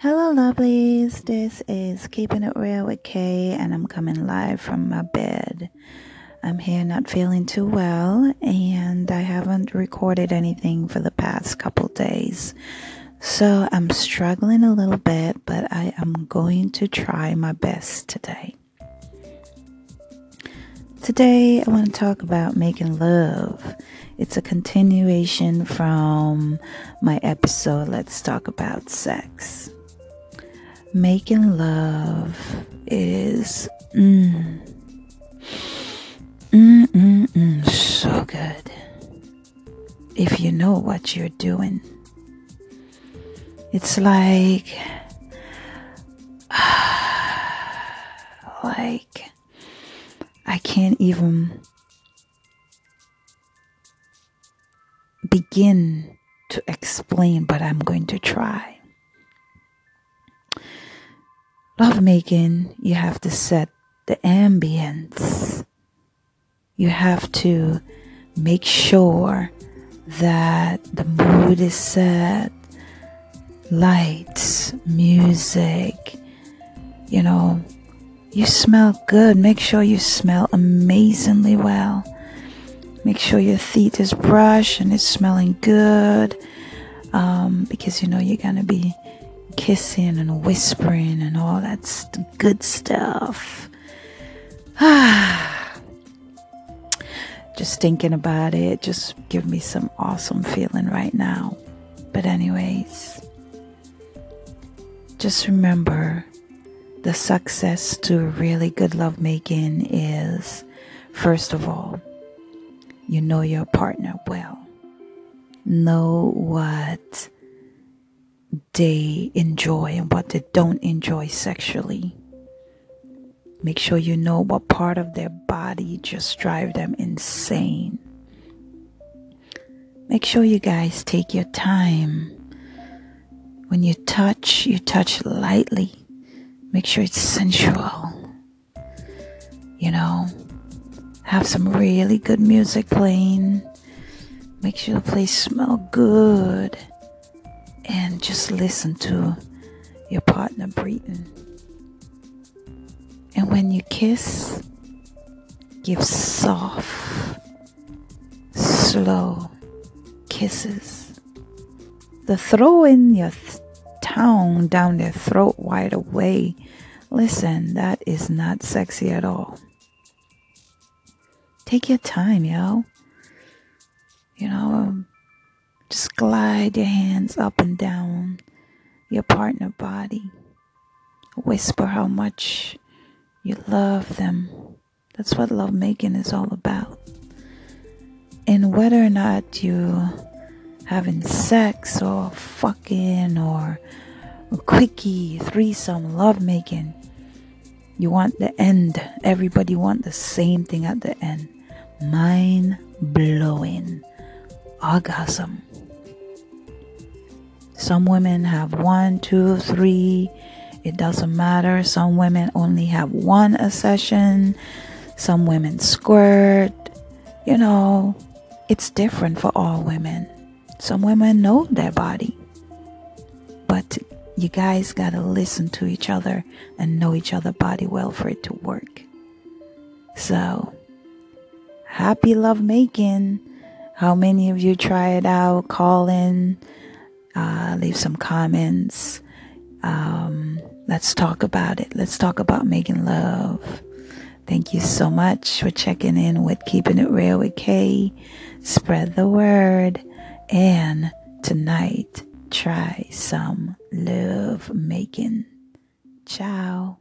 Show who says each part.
Speaker 1: Hello, lovelies. This is Keeping It Real with Kay, and I'm coming live from my bed. I'm here not feeling too well, and I haven't recorded anything for the past couple days. So I'm struggling a little bit, but I am going to try my best today. Today, I want to talk about making love. It's a continuation from my episode, Let's Talk About Sex. Making love is mm, mm, mm, mm, so good if you know what you're doing. It's like, like, I can't even begin to explain, but I'm going to try. Lovemaking, you have to set the ambience. You have to make sure that the mood is set, lights, music, you know, you smell good. Make sure you smell amazingly well. Make sure your teeth is brushed and it's smelling good. Um, because you know you're gonna be kissing and whispering and all that st- good stuff. just thinking about it just give me some awesome feeling right now. But anyways, just remember the success to really good lovemaking is first of all, you know your partner well. Know what they enjoy and what they don't enjoy sexually. Make sure you know what part of their body just drive them insane. Make sure you guys take your time. When you touch, you touch lightly. Make sure it's sensual. You know, have some really good music playing. Make sure the place smell good. And just listen to your partner breathing. And when you kiss, give soft, slow kisses. The throwing your th- tongue down their throat wide away. Listen, that is not sexy at all. Take your time, yo. You know, just glide your hands up and down your partner body. Whisper how much you love them. That's what love making is all about. And whether or not you're having sex or fucking or quickie, threesome, love making, you want the end. Everybody want the same thing at the end. Mind blowing orgasm. Some women have one, two, three. It doesn't matter. Some women only have one a session. Some women squirt. You know, it's different for all women. Some women know their body. But you guys gotta listen to each other and know each other body well for it to work. So, happy love making. How many of you try it out? Call in uh, leave some comments. Um, let's talk about it. Let's talk about making love. Thank you so much for checking in with Keeping It Real with Kay. Spread the word. And tonight, try some love making. Ciao.